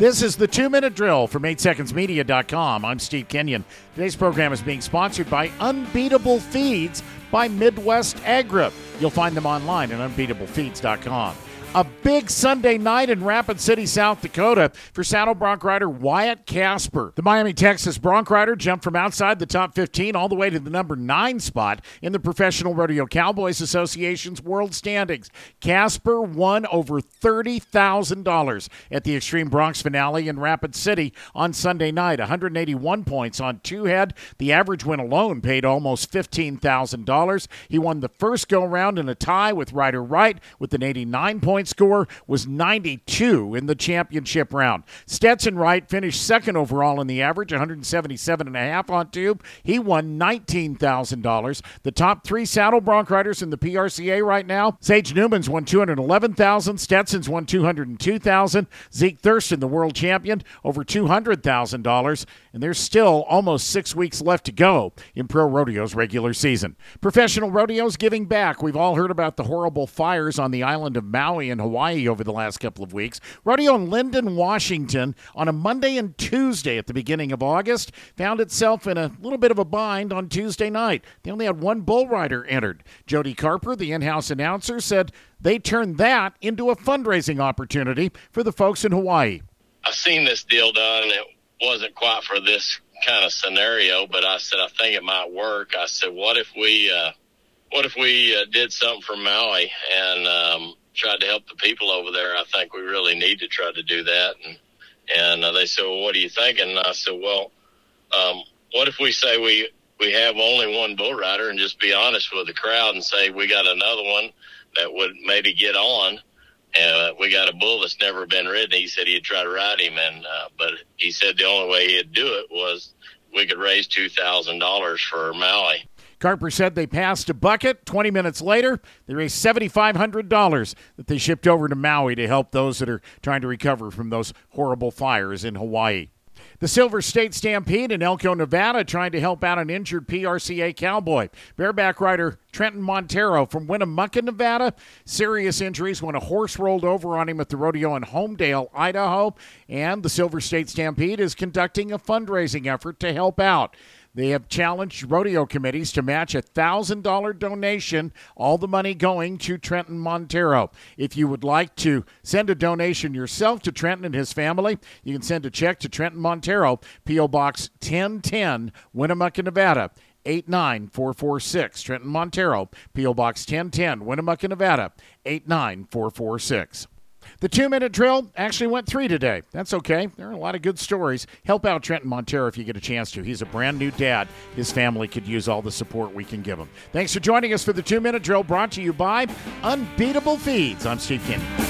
This is the two minute drill from 8secondsmedia.com. I'm Steve Kenyon. Today's program is being sponsored by Unbeetable Feeds by Midwest Agri. You'll find them online at unbeetablefeeds.com a big Sunday night in Rapid City, South Dakota for saddle bronc rider Wyatt Casper. The Miami, Texas bronc rider jumped from outside the top 15 all the way to the number 9 spot in the Professional Rodeo Cowboys Association's world standings. Casper won over $30,000 at the Extreme Broncs finale in Rapid City on Sunday night. 181 points on two head. The average win alone paid almost $15,000. He won the first go round in a tie with Ryder Wright with an 89 point point score was 92 in the championship round. Stetson Wright finished second overall in the average, 177 and a half on tube. He won $19,000. The top three saddle bronc riders in the PRCA right now, Sage Newman's won 211,000, Stetson's won 202,000, Zeke Thurston, the world champion, over $200,000, and there's still almost six weeks left to go in pro rodeo's regular season. Professional rodeos giving back. We've all heard about the horrible fires on the island of Maui in Hawaii over the last couple of weeks. Rodeo in Lynden, Washington, on a Monday and Tuesday at the beginning of August, found itself in a little bit of a bind on Tuesday night. They only had one bull rider entered. Jody Carper, the in house announcer, said they turned that into a fundraising opportunity for the folks in Hawaii. I've seen this deal done. It wasn't quite for this kind of scenario, but I said I think it might work. I said, what if we, uh, what if we uh, did something for Maui and um, tried to help the people over there. I think we really need to try to do that. And and uh, they said, well, what are you thinking? And I said, well, um, what if we say we we have only one bull rider and just be honest with the crowd and say we got another one that would maybe get on. And uh, we got a bull that's never been ridden. He said he'd try to ride him, and uh, but he said the only way he'd do it was we could raise two thousand dollars for Maui. Carper said they passed a bucket. 20 minutes later, they raised $7,500 that they shipped over to Maui to help those that are trying to recover from those horrible fires in Hawaii. The Silver State Stampede in Elko, Nevada, trying to help out an injured PRCA cowboy. Bareback rider Trenton Montero from Winnemucca, Nevada. Serious injuries when a horse rolled over on him at the rodeo in Homedale, Idaho. And the Silver State Stampede is conducting a fundraising effort to help out. They have challenged rodeo committees to match a $1,000 donation, all the money going to Trenton Montero. If you would like to send a donation yourself to Trenton and his family, you can send a check to Trenton Montero, P.O. Box 1010, Winnemucca, Nevada. 89446. Trenton Montero, P.O. Box 1010, Winnemucca, Nevada. 89446. The two minute drill actually went three today. That's okay. There are a lot of good stories. Help out Trenton Montero if you get a chance to. He's a brand new dad. His family could use all the support we can give him. Thanks for joining us for the two minute drill brought to you by Unbeetable Feeds. I'm Steve Kenyon.